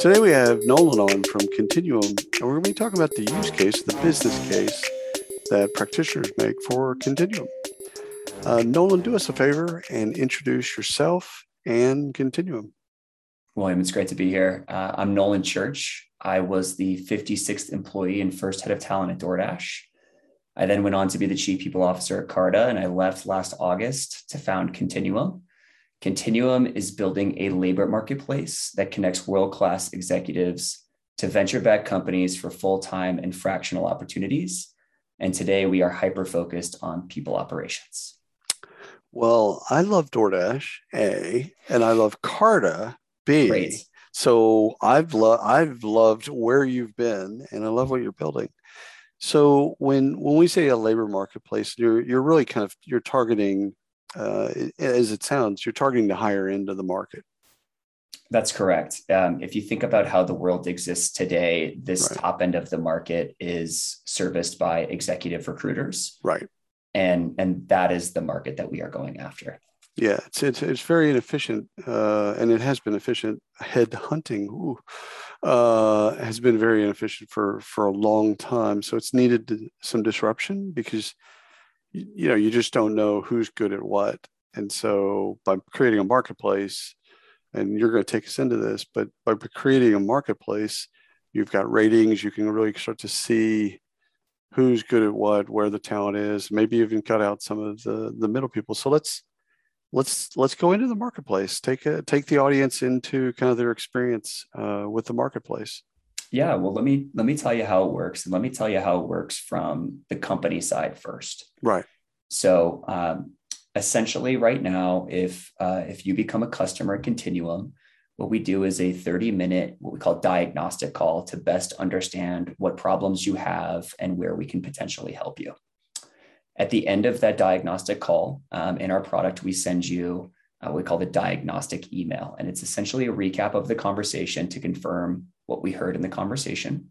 Today we have Nolan on from Continuum, and we're going to be talking about the use case, the business case that practitioners make for Continuum. Uh, Nolan, do us a favor and introduce yourself and Continuum. William, it's great to be here. Uh, I'm Nolan Church. I was the 56th employee and first head of talent at DoorDash. I then went on to be the chief people officer at Carta, and I left last August to found Continuum. Continuum is building a labor marketplace that connects world class executives to venture backed companies for full time and fractional opportunities. And today we are hyper focused on people operations. Well, I love DoorDash, A, and I love Carta, B. Great. So I've loved I've loved where you've been and I love what you're building. So when when we say a labor marketplace, you're you're really kind of you're targeting uh, as it sounds, you're targeting the higher end of the market. That's correct. Um, if you think about how the world exists today, this right. top end of the market is serviced by executive recruiters. Right. And and that is the market that we are going after. Yeah, it's it's, it's very inefficient, uh, and it has been efficient. Head hunting ooh, uh, has been very inefficient for for a long time. So it's needed some disruption because you know you just don't know who's good at what. And so by creating a marketplace and you're going to take us into this but by creating a marketplace you've got ratings you can really start to see who's good at what where the talent is maybe even cut out some of the the middle people. So let's let's let's go into the marketplace. Take a, take the audience into kind of their experience uh, with the marketplace yeah, well, let me let me tell you how it works, and let me tell you how it works from the company side first. Right. So, um, essentially, right now, if uh, if you become a customer at Continuum, what we do is a 30 minute what we call diagnostic call to best understand what problems you have and where we can potentially help you. At the end of that diagnostic call, um, in our product, we send you uh, we call the diagnostic email, and it's essentially a recap of the conversation to confirm what we heard in the conversation.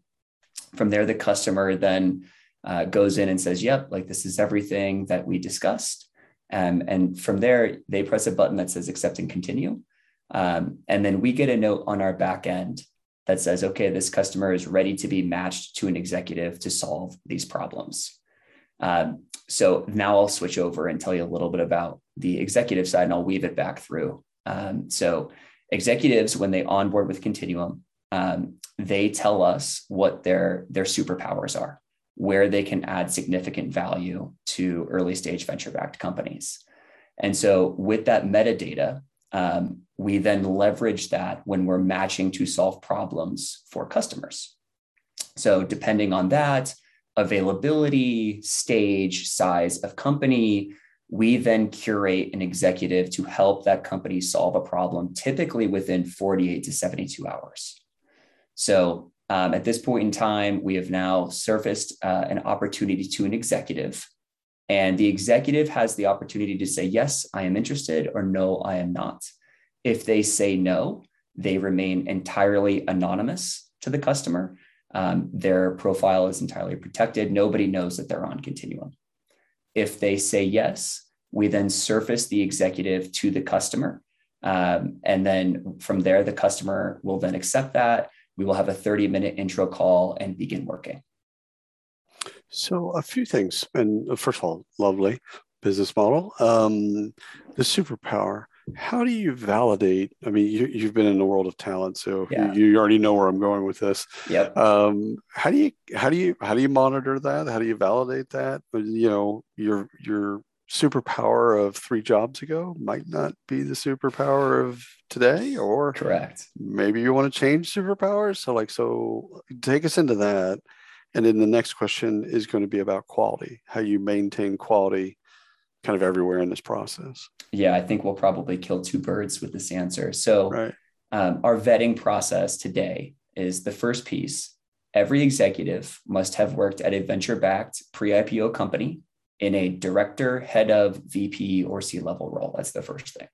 From there, the customer then uh, goes in and says, Yep, like this is everything that we discussed. Um, and from there, they press a button that says accept and continue. Um, and then we get a note on our back end that says, okay, this customer is ready to be matched to an executive to solve these problems. Um, so now I'll switch over and tell you a little bit about the executive side and I'll weave it back through. Um, so executives, when they onboard with Continuum, um, they tell us what their their superpowers are, where they can add significant value to early stage venture backed companies. And so, with that metadata, um, we then leverage that when we're matching to solve problems for customers. So, depending on that, availability, stage, size of company, we then curate an executive to help that company solve a problem, typically within 48 to 72 hours. So um, at this point in time, we have now surfaced uh, an opportunity to an executive. And the executive has the opportunity to say, yes, I am interested, or no, I am not. If they say no, they remain entirely anonymous to the customer. Um, their profile is entirely protected. Nobody knows that they're on Continuum. If they say yes, we then surface the executive to the customer. Um, and then from there, the customer will then accept that we will have a 30 minute intro call and begin working. So, a few things. And uh, first of all, lovely business model. Um, the superpower. How do you validate? I mean, you, have been in the world of talent, so yeah. you, you, already know where I'm going with this. Yep. Um, how do you how do you how do you monitor that? How do you validate that? You know, your your superpower of three jobs ago might not be the superpower of today or correct maybe you want to change superpowers so like so take us into that and then the next question is going to be about quality how you maintain quality kind of everywhere in this process yeah i think we'll probably kill two birds with this answer so right. um, our vetting process today is the first piece every executive must have worked at a venture backed pre IPO company in a director, head of, VP, or C level role. That's the first thing.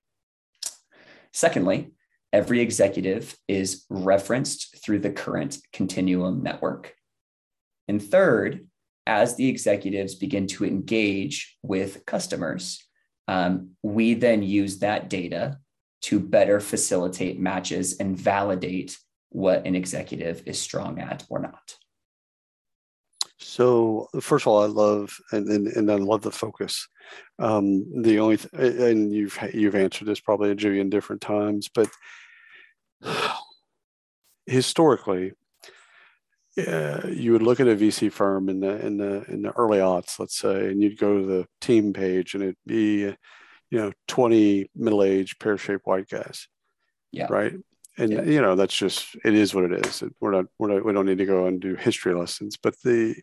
Secondly, every executive is referenced through the current continuum network. And third, as the executives begin to engage with customers, um, we then use that data to better facilitate matches and validate what an executive is strong at or not. So first of all, I love and and, and I love the focus. Um, the only th- and you've you've answered this probably a jillion different times, but historically, uh, you would look at a VC firm in the in the in the early aughts, let's say, and you'd go to the team page, and it'd be, you know, twenty middle-aged pear-shaped white guys. Yeah. Right. And yeah. you know that's just it is what it is. We're not we're not we don't need to go and do history lessons, but the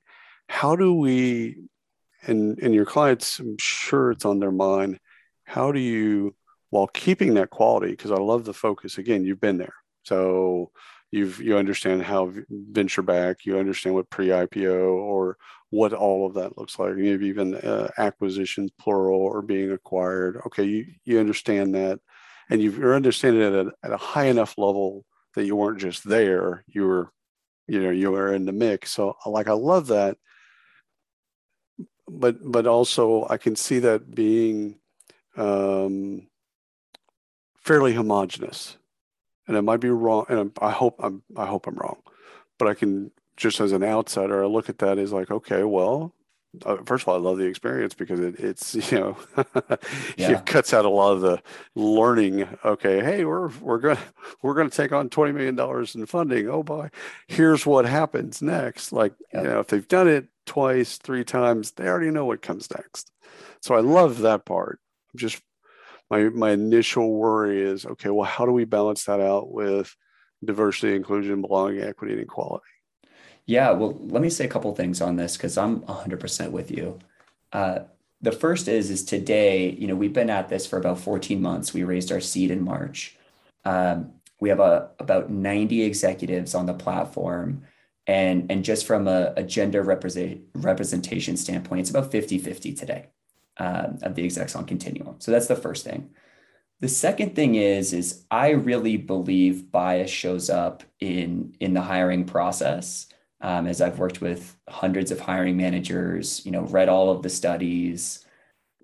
how do we and and your clients, I'm sure it's on their mind. How do you while keeping that quality? Because I love the focus. Again, you've been there, so you've you understand how venture back you understand what pre-ipo or what all of that looks like maybe even uh, acquisitions plural or being acquired. Okay you you understand that and you're understanding it at a, at a high enough level that you weren't just there you were you know you were in the mix. So like i love that. But but also i can see that being um, fairly homogenous and it might be wrong, and I hope I'm I hope I'm wrong, but I can just as an outsider, I look at that as like, okay, well, uh, first of all, I love the experience because it, it's you know yeah. it cuts out a lot of the learning. Okay, hey, we're we're gonna we're gonna take on twenty million dollars in funding. Oh boy, here's what happens next. Like you know, if they've done it twice, three times, they already know what comes next. So I love that part. I'm just my my initial worry is okay well how do we balance that out with diversity inclusion belonging equity and equality? Yeah well let me say a couple things on this because i'm 100% with you. Uh, the first is is today you know we've been at this for about 14 months. We raised our seed in march. Um, we have a, about 90 executives on the platform. And and just from a, a gender represent, representation standpoint it's about 50 50 today um, of the execs on continuum. So that's the first thing. The second thing is, is I really believe bias shows up in in the hiring process. Um, as I've worked with hundreds of hiring managers, you know, read all of the studies,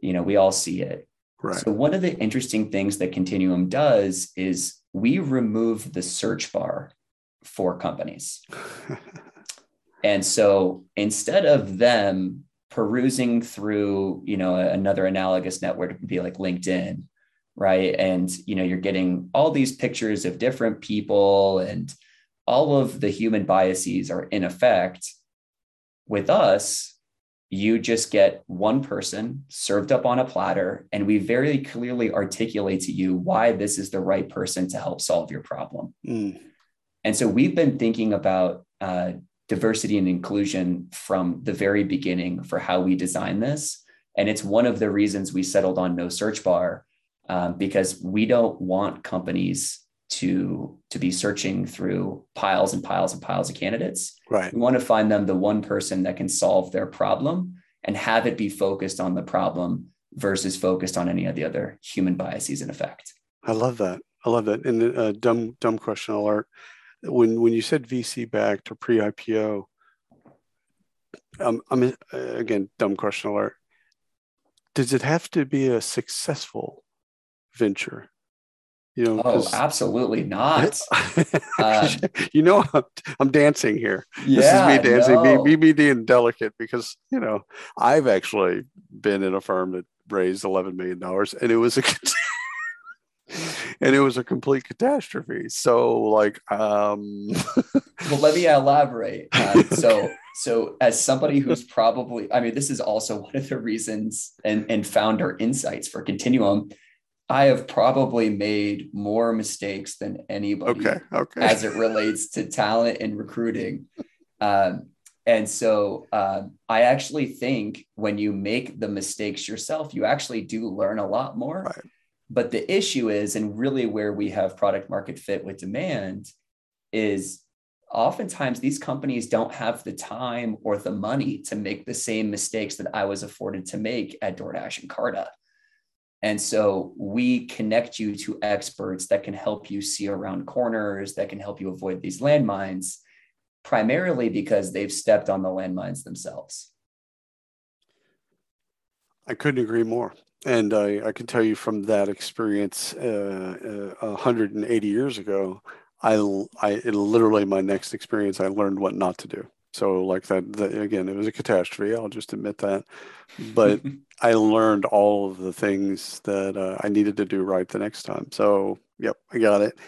you know, we all see it. Right. So one of the interesting things that Continuum does is we remove the search bar for companies. and so instead of them perusing through you know another analogous network would be like linkedin right? And you know you're getting all these pictures of different people and all of the human biases are in effect. With us you just get one person served up on a platter and we very clearly articulate to you why this is the right person to help solve your problem. Mm. and so we've been thinking about uh, diversity and inclusion from the very beginning for how we design this. And it's one of the reasons we settled on no search bar um, because we don't want companies to to be searching through piles and piles and piles of candidates. Right. We want to find them the one person that can solve their problem and have it be focused on the problem versus focused on any of the other human biases in effect. I love that. I love that. And uh, dumb dumb question alert when when you said VC backed or pre IPO, um, I'm again dumb question alert. Does it have to be a successful venture? You know, oh, absolutely not. um, you know, I'm, I'm, dancing here. Yeah, this is me dancing, no. me, me being delicate because you know I've actually been in a firm that raised eleven million dollars, and it was a and it was a complete catastrophe. So, like, um, well, let me elaborate. Uh, so, so as somebody who's probably, I mean, this is also one of the reasons and and founder insights for Continuum. I have probably made more mistakes than anybody okay, okay. as it relates to talent and recruiting. Um, and so uh, I actually think when you make the mistakes yourself, you actually do learn a lot more. Right. But the issue is, and really where we have product market fit with demand, is oftentimes these companies don't have the time or the money to make the same mistakes that I was afforded to make at DoorDash and Carta. And so we connect you to experts that can help you see around corners, that can help you avoid these landmines, primarily because they've stepped on the landmines themselves. I couldn't agree more. And I, I can tell you from that experience uh, uh, 180 years ago, I, I it literally my next experience, I learned what not to do. So like that, the, again, it was a catastrophe. I'll just admit that, but I learned all of the things that uh, I needed to do right the next time. So yep, I got it.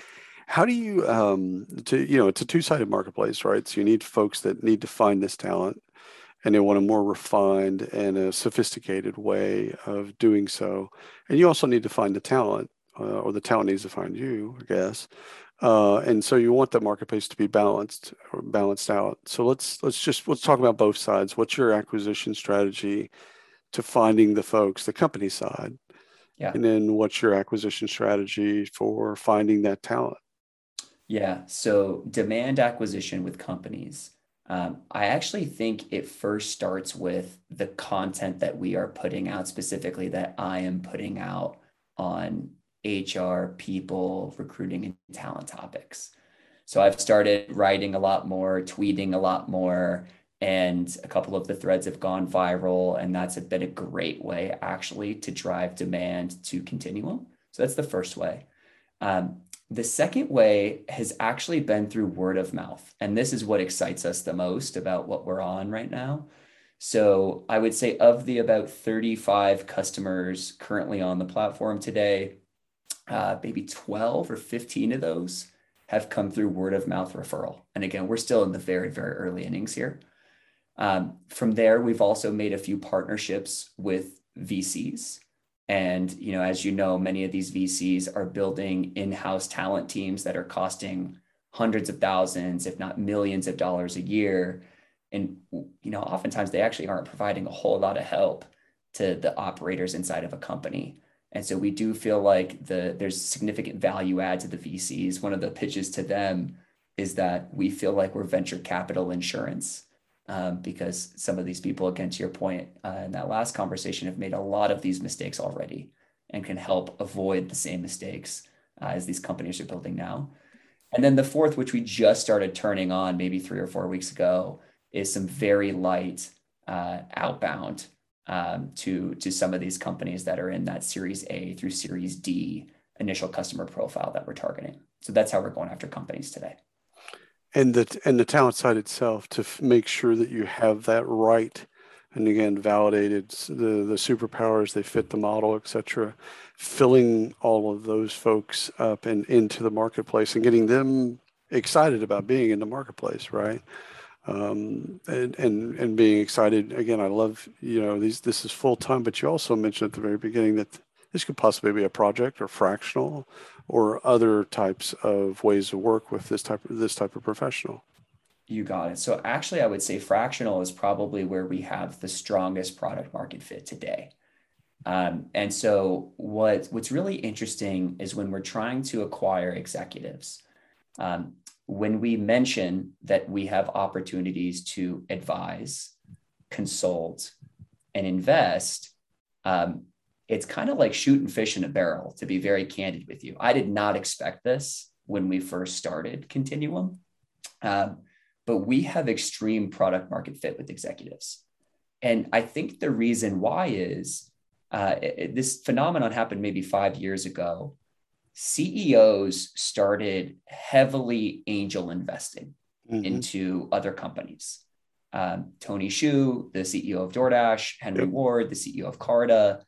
How do you, um, to you know, it's a two-sided marketplace, right? So you need folks that need to find this talent, and they want a more refined and a sophisticated way of doing so. And you also need to find the talent, uh, or the talent needs to find you, I guess. Uh, and so you want that marketplace to be balanced or balanced out. So let's let's just let's talk about both sides. What's your acquisition strategy to finding the folks, the company side? Yeah. And then what's your acquisition strategy for finding that talent? Yeah. So demand acquisition with companies. Um, I actually think it first starts with the content that we are putting out, specifically that I am putting out on HR, people, recruiting, and talent topics. So I've started writing a lot more, tweeting a lot more, and a couple of the threads have gone viral. And that's been a great way actually to drive demand to Continuum. So that's the first way. Um, the second way has actually been through word of mouth. And this is what excites us the most about what we're on right now. So I would say of the about 35 customers currently on the platform today, uh, maybe 12 or 15 of those have come through word of mouth referral. And again, we're still in the very, very early innings here. Um, from there, we've also made a few partnerships with VCs. And you know, as you know, many of these VCs are building in-house talent teams that are costing hundreds of thousands, if not millions of dollars a year. And you know, oftentimes they actually aren't providing a whole lot of help to the operators inside of a company. And so we do feel like the there's significant value add to the VCs. One of the pitches to them is that we feel like we're venture capital insurance um, because some of these people, again, to your point uh, in that last conversation, have made a lot of these mistakes already and can help avoid the same mistakes uh, as these companies are building now. And then the fourth, which we just started turning on maybe three or four weeks ago, is some very light uh, outbound um, to to some of these companies that are in that Series A through Series D initial customer profile that we're targeting. So that's how we're going after companies today. And the and the talent side itself to f- make sure that you have that right, and again validated the the superpowers they fit the model, etc. Filling all of those folks up and into the marketplace and getting them excited about being in the marketplace, right? um, and, and and being excited again. I love you know these this is full time, but you also mentioned at the very beginning that this could possibly be a project or fractional or other types of ways to work with this type of this type of professional. You got it. So actually, I would say fractional is probably where we have the strongest product market fit today. Um, and so what what's really interesting is when we're trying to acquire executives. Um, when we mention that we have opportunities to advise, consult, and invest, um, it's kind of like shooting fish in a barrel, to be very candid with you. I did not expect this when we first started Continuum, um, but we have extreme product market fit with executives. And I think the reason why is uh, it, this phenomenon happened maybe five years ago CEOs started heavily angel investing mm-hmm. into other companies. Um, Tony Xu, the CEO of DoorDash, Henry yep. Ward, the CEO of Carta,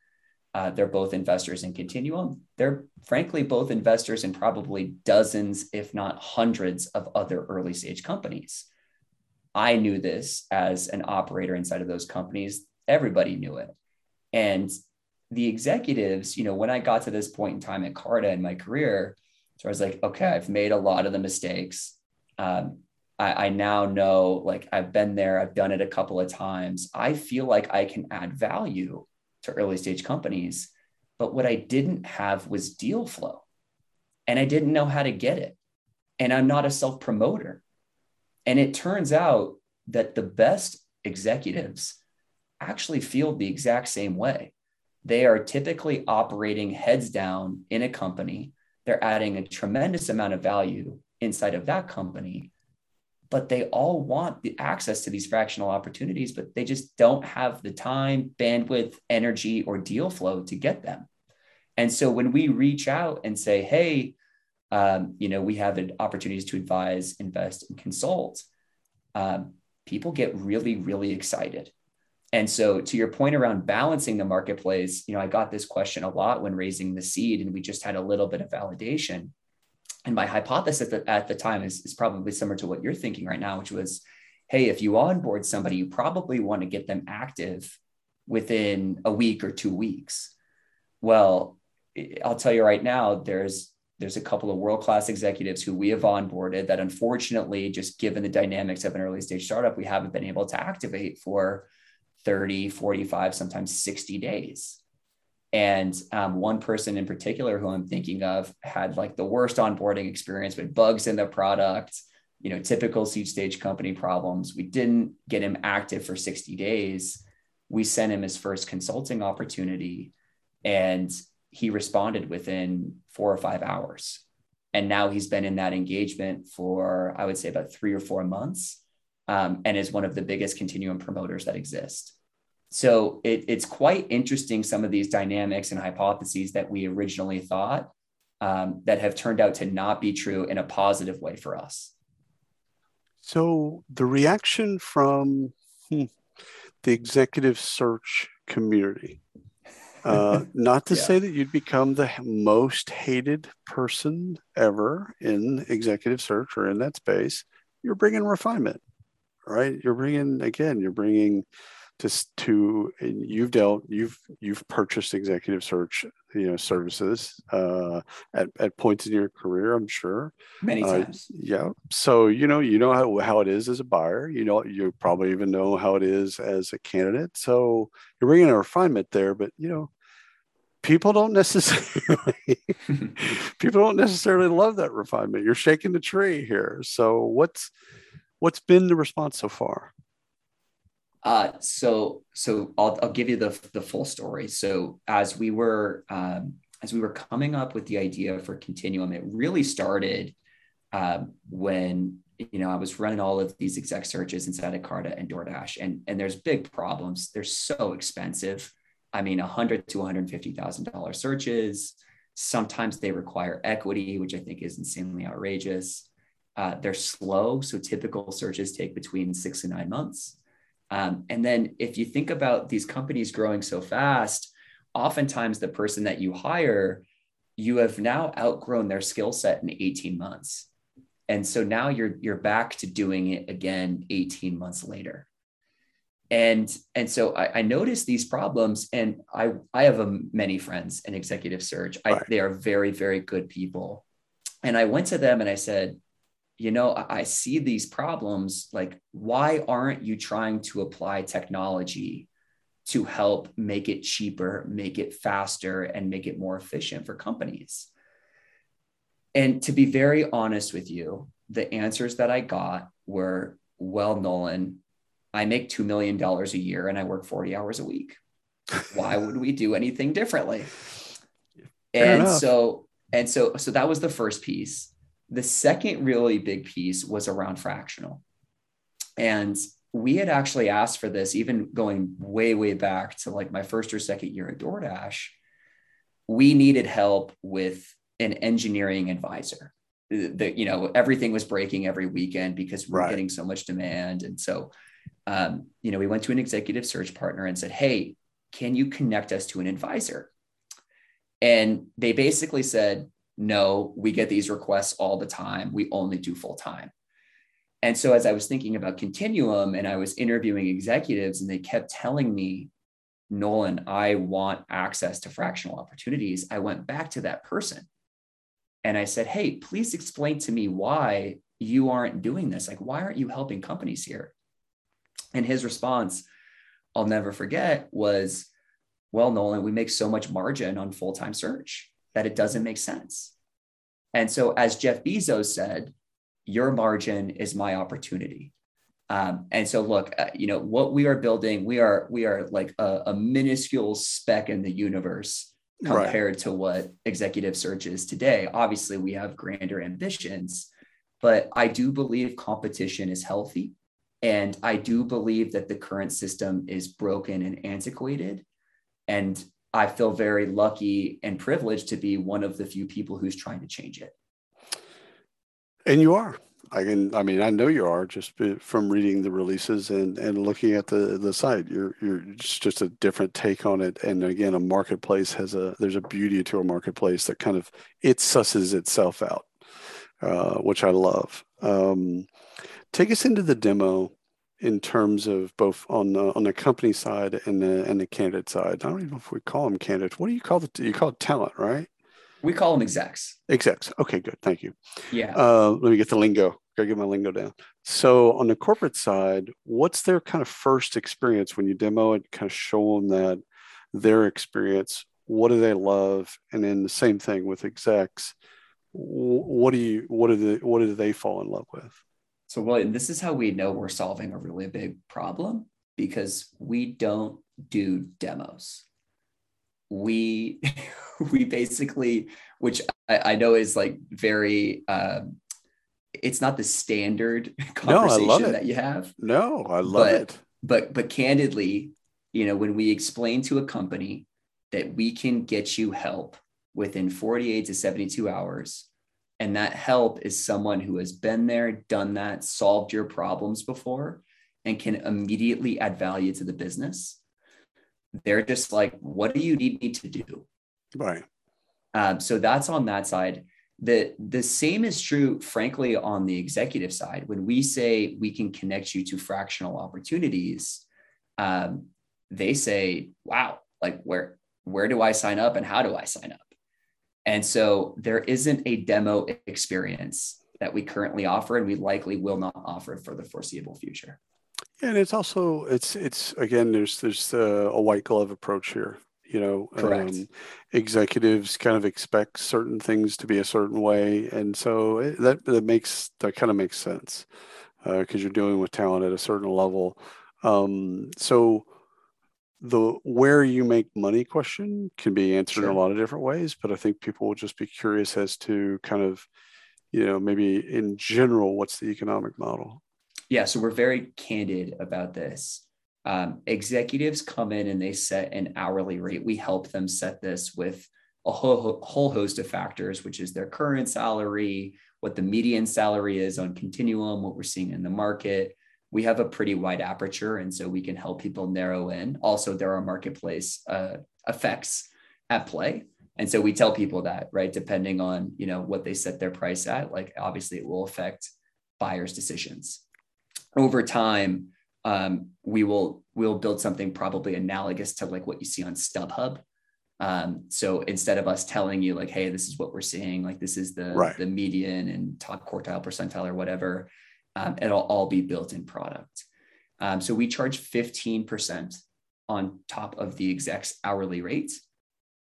uh, they're both investors in Continuum. They're frankly both investors in probably dozens, if not hundreds, of other early stage companies. I knew this as an operator inside of those companies. Everybody knew it. And the executives, you know, when I got to this point in time at Carta in my career, so I was like, okay, I've made a lot of the mistakes. Um, I, I now know, like, I've been there, I've done it a couple of times. I feel like I can add value to early stage companies. But what I didn't have was deal flow, and I didn't know how to get it. And I'm not a self promoter. And it turns out that the best executives actually feel the exact same way. They are typically operating heads down in a company. They're adding a tremendous amount of value inside of that company, but they all want the access to these fractional opportunities, but they just don't have the time, bandwidth, energy, or deal flow to get them. And so when we reach out and say, hey, um, you know, we have opportunities to advise, invest, and consult, um, people get really, really excited. And so, to your point around balancing the marketplace, you know, I got this question a lot when raising the seed, and we just had a little bit of validation. And my hypothesis at the, at the time is, is probably similar to what you're thinking right now, which was, hey, if you onboard somebody, you probably want to get them active within a week or two weeks. Well, I'll tell you right now, there's there's a couple of world class executives who we have onboarded that unfortunately, just given the dynamics of an early stage startup, we haven't been able to activate for 30, 45, sometimes 60 days. And um, one person in particular who I'm thinking of had like the worst onboarding experience with bugs in the product, you know, typical seed stage company problems. We didn't get him active for 60 days. We sent him his first consulting opportunity and he responded within four or five hours. And now he's been in that engagement for, I would say, about three or four months um, and is one of the biggest continuum promoters that exist. So it, it's quite interesting, some of these dynamics and hypotheses that we originally thought um, that have turned out to not be true in a positive way for us. So the reaction from hmm, the executive search community uh, not to yeah. say that you'd become the most hated person ever in executive search or in that space. You're bringing refinement, right? You're bringing again. You're bringing to to you've dealt you've you've purchased executive search you know services uh, at at points in your career. I'm sure many uh, times. Yeah. So you know you know how how it is as a buyer. You know you probably even know how it is as a candidate. So you're bringing a refinement there, but you know people don't necessarily people don't necessarily love that refinement you're shaking the tree here so what's what's been the response so far uh, so so I'll, I'll give you the, the full story so as we were um, as we were coming up with the idea for continuum it really started um, when you know i was running all of these exec searches inside of carta and doordash and and there's big problems they're so expensive I mean, a hundred to one hundred fifty thousand dollar searches. Sometimes they require equity, which I think is insanely outrageous. Uh, they're slow, so typical searches take between six and nine months. Um, and then, if you think about these companies growing so fast, oftentimes the person that you hire, you have now outgrown their skill set in 18 months. And so now you're you're back to doing it again 18 months later and and so I, I noticed these problems and i i have a, many friends in executive search I, right. they are very very good people and i went to them and i said you know I, I see these problems like why aren't you trying to apply technology to help make it cheaper make it faster and make it more efficient for companies and to be very honest with you the answers that i got were well nolan I make $2 million a year and I work 40 hours a week. Why would we do anything differently? and enough. so, and so, so that was the first piece. The second really big piece was around fractional. And we had actually asked for this, even going way, way back to like my first or second year at DoorDash. We needed help with an engineering advisor. That you know, everything was breaking every weekend because we're right. getting so much demand. And so um, you know, we went to an executive search partner and said, Hey, can you connect us to an advisor? And they basically said, No, we get these requests all the time. We only do full time. And so, as I was thinking about Continuum and I was interviewing executives, and they kept telling me, Nolan, I want access to fractional opportunities, I went back to that person and I said, Hey, please explain to me why you aren't doing this. Like, why aren't you helping companies here? And his response, I'll never forget, was, Well, Nolan, we make so much margin on full time search that it doesn't make sense. And so, as Jeff Bezos said, your margin is my opportunity. Um, and so look, uh, you know, what we are building, we are, we are like a, a minuscule speck in the universe compared right. to what executive search is today. Obviously we have grander ambitions, but I do believe competition is healthy. And I do believe that the current system is broken and antiquated. And I feel very lucky and privileged to be one of the few people who's trying to change it. And you are. I can. I mean, I know you are just from reading the releases and and looking at the the site. You're you're just, just a different take on it. And again, a marketplace has a there's a beauty to a marketplace that kind of it susses itself out, uh, which I love. Um, take us into the demo in terms of both on the on the company side and the and the candidate side. I don't even know if we call them candidates. What do you call it? You call it talent, right? We call them execs. Execs. Okay, good. Thank you. Yeah. Uh, let me get the lingo. Gotta get my lingo down. So on the corporate side, what's their kind of first experience when you demo it? Kind of show them that their experience. What do they love? And then the same thing with execs. What do you? What do they? What do they fall in love with? So, William, this is how we know we're solving a really big problem because we don't do demos. We we basically, which I, I know is like very, um, it's not the standard conversation no, that you have. No, I love but, it. But but candidly, you know, when we explain to a company that we can get you help within 48 to 72 hours and that help is someone who has been there, done that, solved your problems before, and can immediately add value to the business. They're just like, what do you need me to do? Right. Um, so that's on that side. The, the same is true, frankly, on the executive side. When we say we can connect you to fractional opportunities, um, they say, wow, like where, where do I sign up and how do I sign up? And so there isn't a demo experience that we currently offer, and we likely will not offer for the foreseeable future. And it's also it's it's again there's there's a, a white glove approach here. You know, Correct. Um, executives kind of expect certain things to be a certain way, and so it, that that makes that kind of makes sense because uh, you're dealing with talent at a certain level. Um, so the where you make money question can be answered sure. in a lot of different ways, but I think people will just be curious as to kind of, you know, maybe in general, what's the economic model? Yeah, so we're very candid about this. Um, executives come in and they set an hourly rate. We help them set this with a whole, whole host of factors, which is their current salary, what the median salary is on continuum, what we're seeing in the market, we have a pretty wide aperture and so we can help people narrow in. Also there are marketplace uh, effects at play. And so we tell people that right? Depending on you know what they set their price at like obviously it will affect buyers decisions. Over time um, we will we'll build something probably analogous to like what you see on stubhub. Um, so instead of us telling you like hey this is what we're seeing like this is the right. the median and top quartile percentile or whatever um, it'll all be built in product. Um, so we charge 15% on top of the exec's hourly rate,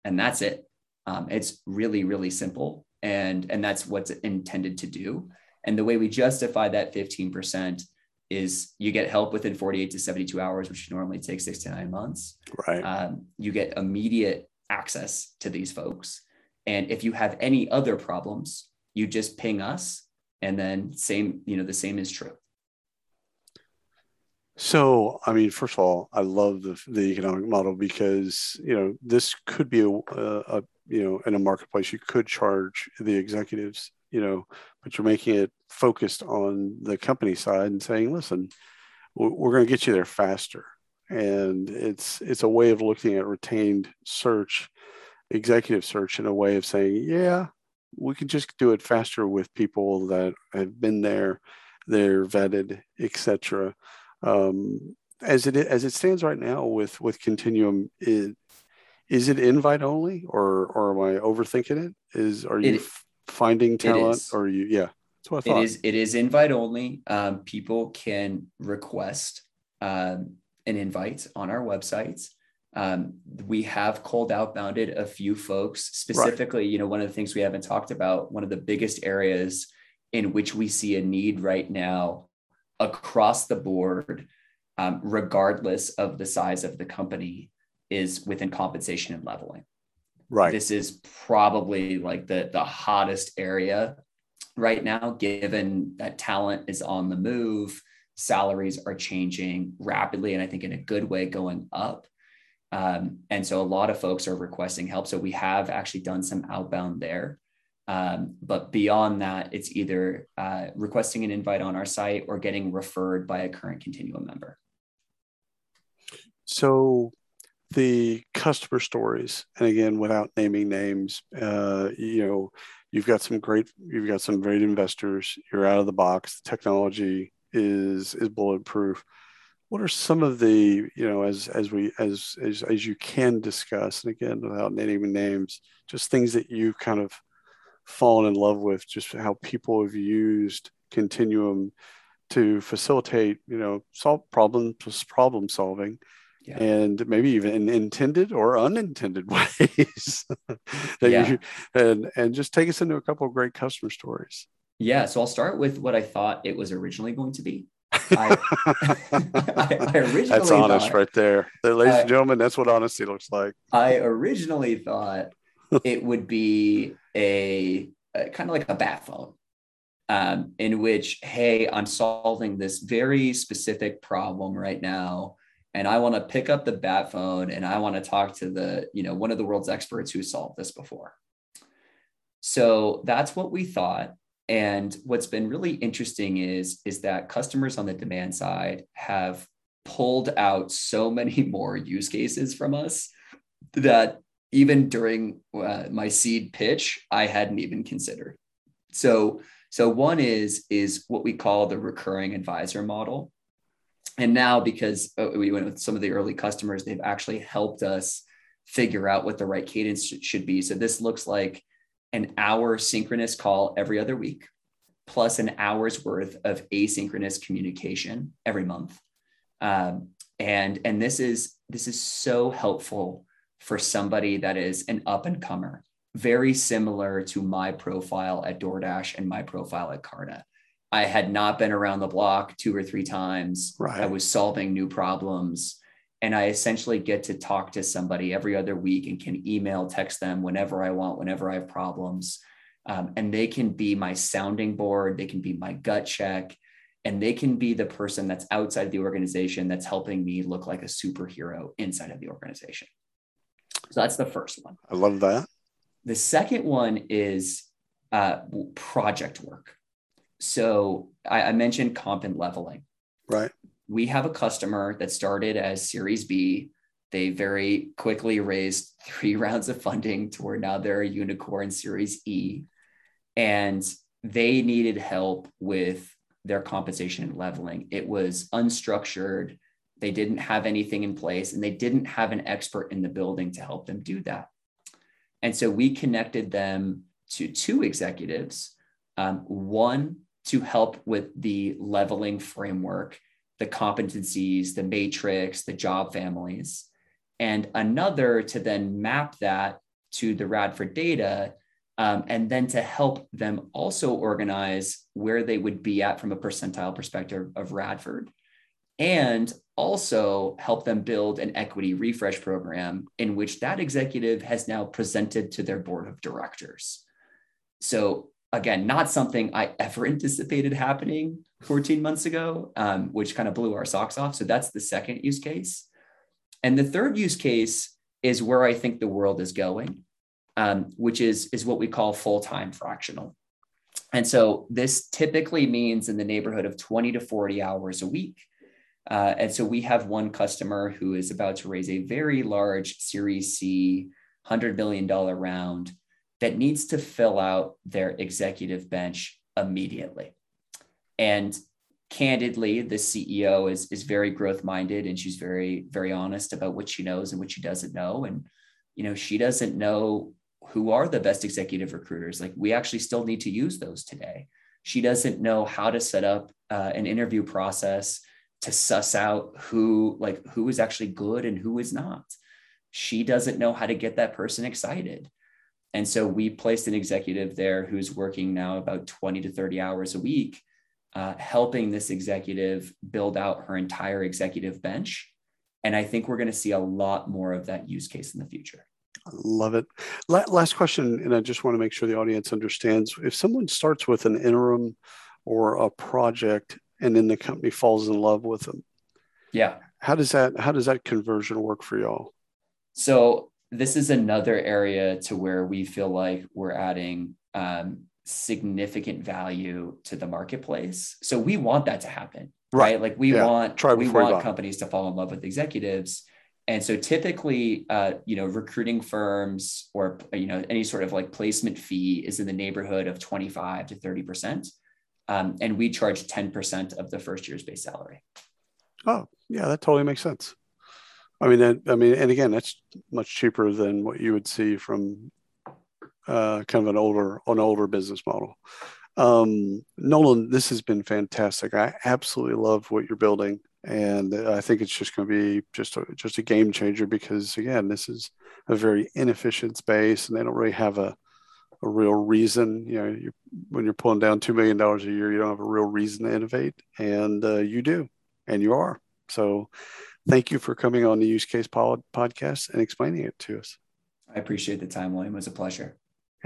and that's it. Um, it's really, really simple. And, and that's what's intended to do. And the way we justify that 15% is you get help within 48 to 72 hours, which normally takes six to nine months. Right. Um, you get immediate access to these folks. And if you have any other problems, you just ping us and then same you know the same is true. So i mean first of all i love the, the economic model because you know this could be a, a, you know in a marketplace you could charge the executives you know but you're making it focused on the company side and saying listen we're going to get you there faster. And it's it's a way of looking at retained search executive search in a way of saying yeah we can just do it faster with people that have been there, they're vetted, etc. Um, as it as it stands right now with with Continuum, is, is it invite only, or or am I overthinking it? Is are you it, finding talent, or you yeah? That's what I thought. It is it is invite only. Um, people can request um, an invite on our websites. Um, we have cold outbounded a few folks specifically. Right. You know, one of the things we haven't talked about, one of the biggest areas in which we see a need right now across the board, um, regardless of the size of the company, is within compensation and leveling. Right. This is probably like the, the hottest area right now, given that talent is on the move, salaries are changing rapidly, and I think in a good way going up. Um, and so a lot of folks are requesting help. So we have actually done some outbound there. Um, but beyond that, it's either uh, requesting an invite on our site or getting referred by a current continuum member. So the customer stories, and again, without naming names, uh, you know, you've got some great, you've got some great investors. You're out of the box. The technology is is bulletproof. What are some of the, you know, as as we as as as you can discuss, and again, without naming names, just things that you've kind of fallen in love with, just how people have used Continuum to facilitate, you know, solve problem problem solving yeah. and maybe even in intended or unintended ways yeah. you and and just take us into a couple of great customer stories yeah so i'll start with what i thought it was originally going to be I, I, I originally that's honest thought, right there ladies I, and gentlemen that's what honesty looks like i originally thought it would be a, a kind of like a bat phone um, in which hey i'm solving this very specific problem right now and I want to pick up the bat phone and I want to talk to the, you know, one of the world's experts who solved this before. So that's what we thought. And what's been really interesting is, is that customers on the demand side have pulled out so many more use cases from us that even during uh, my seed pitch, I hadn't even considered. So, so one is is what we call the recurring advisor model, and now because uh, we went with some of the early customers they've actually helped us figure out what the right cadence should be so this looks like an hour synchronous call every other week plus an hour's worth of asynchronous communication every month um, and and this is this is so helpful for somebody that is an up and comer very similar to my profile at DoorDash and my profile at Carta I had not been around the block two or three times. Right. I was solving new problems. And I essentially get to talk to somebody every other week and can email, text them whenever I want, whenever I have problems. Um, and they can be my sounding board, they can be my gut check, and they can be the person that's outside the organization that's helping me look like a superhero inside of the organization. So that's the first one. I love that. The second one is uh, project work. So I, I mentioned comp and leveling. Right. We have a customer that started as Series B. They very quickly raised three rounds of funding to where now they're a unicorn Series E. And they needed help with their compensation and leveling. It was unstructured. They didn't have anything in place and they didn't have an expert in the building to help them do that. And so we connected them to two executives. Um, one to help with the leveling framework, the competencies, the matrix, the job families, and another to then map that to the Radford data. Um, and then to help them also organize where they would be at from a percentile perspective of Radford, and also help them build an equity refresh program in which that executive has now presented to their board of directors. So again, not something I ever anticipated happening 14 months ago, um, which kind of blew our socks off. So that's the second use case. And the third use case is where I think the world is going, um, which is, is what we call full time fractional. And so this typically means in the neighborhood of 20 to 40 hours a week. Uh, and so we have one customer who is about to raise a very large Series C, $100 million round that needs to fill out their executive bench immediately. And candidly, the CEO is, is very growth minded and she's very, very honest about what she knows and what she doesn't know. And, you know, she doesn't know who are the best executive recruiters. Like we actually still need to use those today. She doesn't know how to set up uh, an interview process to suss out who like who is actually good and who is not. She doesn't know how to get that person excited and so we placed an executive there who's working now about 20 to 30 hours a week, uh, helping this executive build out her entire executive bench. And I think we're going to see a lot more of that use case in the future. Love it. Last question, and I just want to make sure the audience understands. If someone starts with an interim or a project, and then the company falls in love with them, yeah, how does that how does that conversion work for y'all? So this is another area to where we feel like we're adding um, significant value to the marketplace. So we want that to happen, right? right? Like we yeah. want Try we want companies to fall in love with executives. And so typically, uh, you know, recruiting firms or you know any sort of like placement fee is in the neighborhood of twenty five to thirty percent, um, and we charge ten percent of the first year's base salary. Oh, yeah, that totally makes sense. I mean, that, I mean, and again, that's much cheaper than what you would see from uh, kind of an older, an older business model. Um, Nolan, this has been fantastic. I absolutely love what you're building, and I think it's just going to be just a, just a game changer because again, this is a very inefficient space, and they don't really have a a real reason. You know, you, when you're pulling down two million dollars a year, you don't have a real reason to innovate, and uh, you do, and you are. So, thank you for coming on the Use Case Pod- podcast and explaining it to us. I appreciate the time, William. It was a pleasure.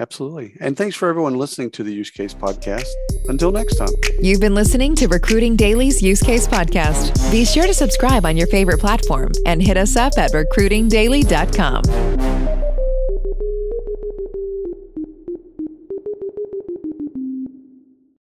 Absolutely. And thanks for everyone listening to the Use Case Podcast. Until next time. You've been listening to Recruiting Daily's Use Case Podcast. Be sure to subscribe on your favorite platform and hit us up at recruitingdaily.com.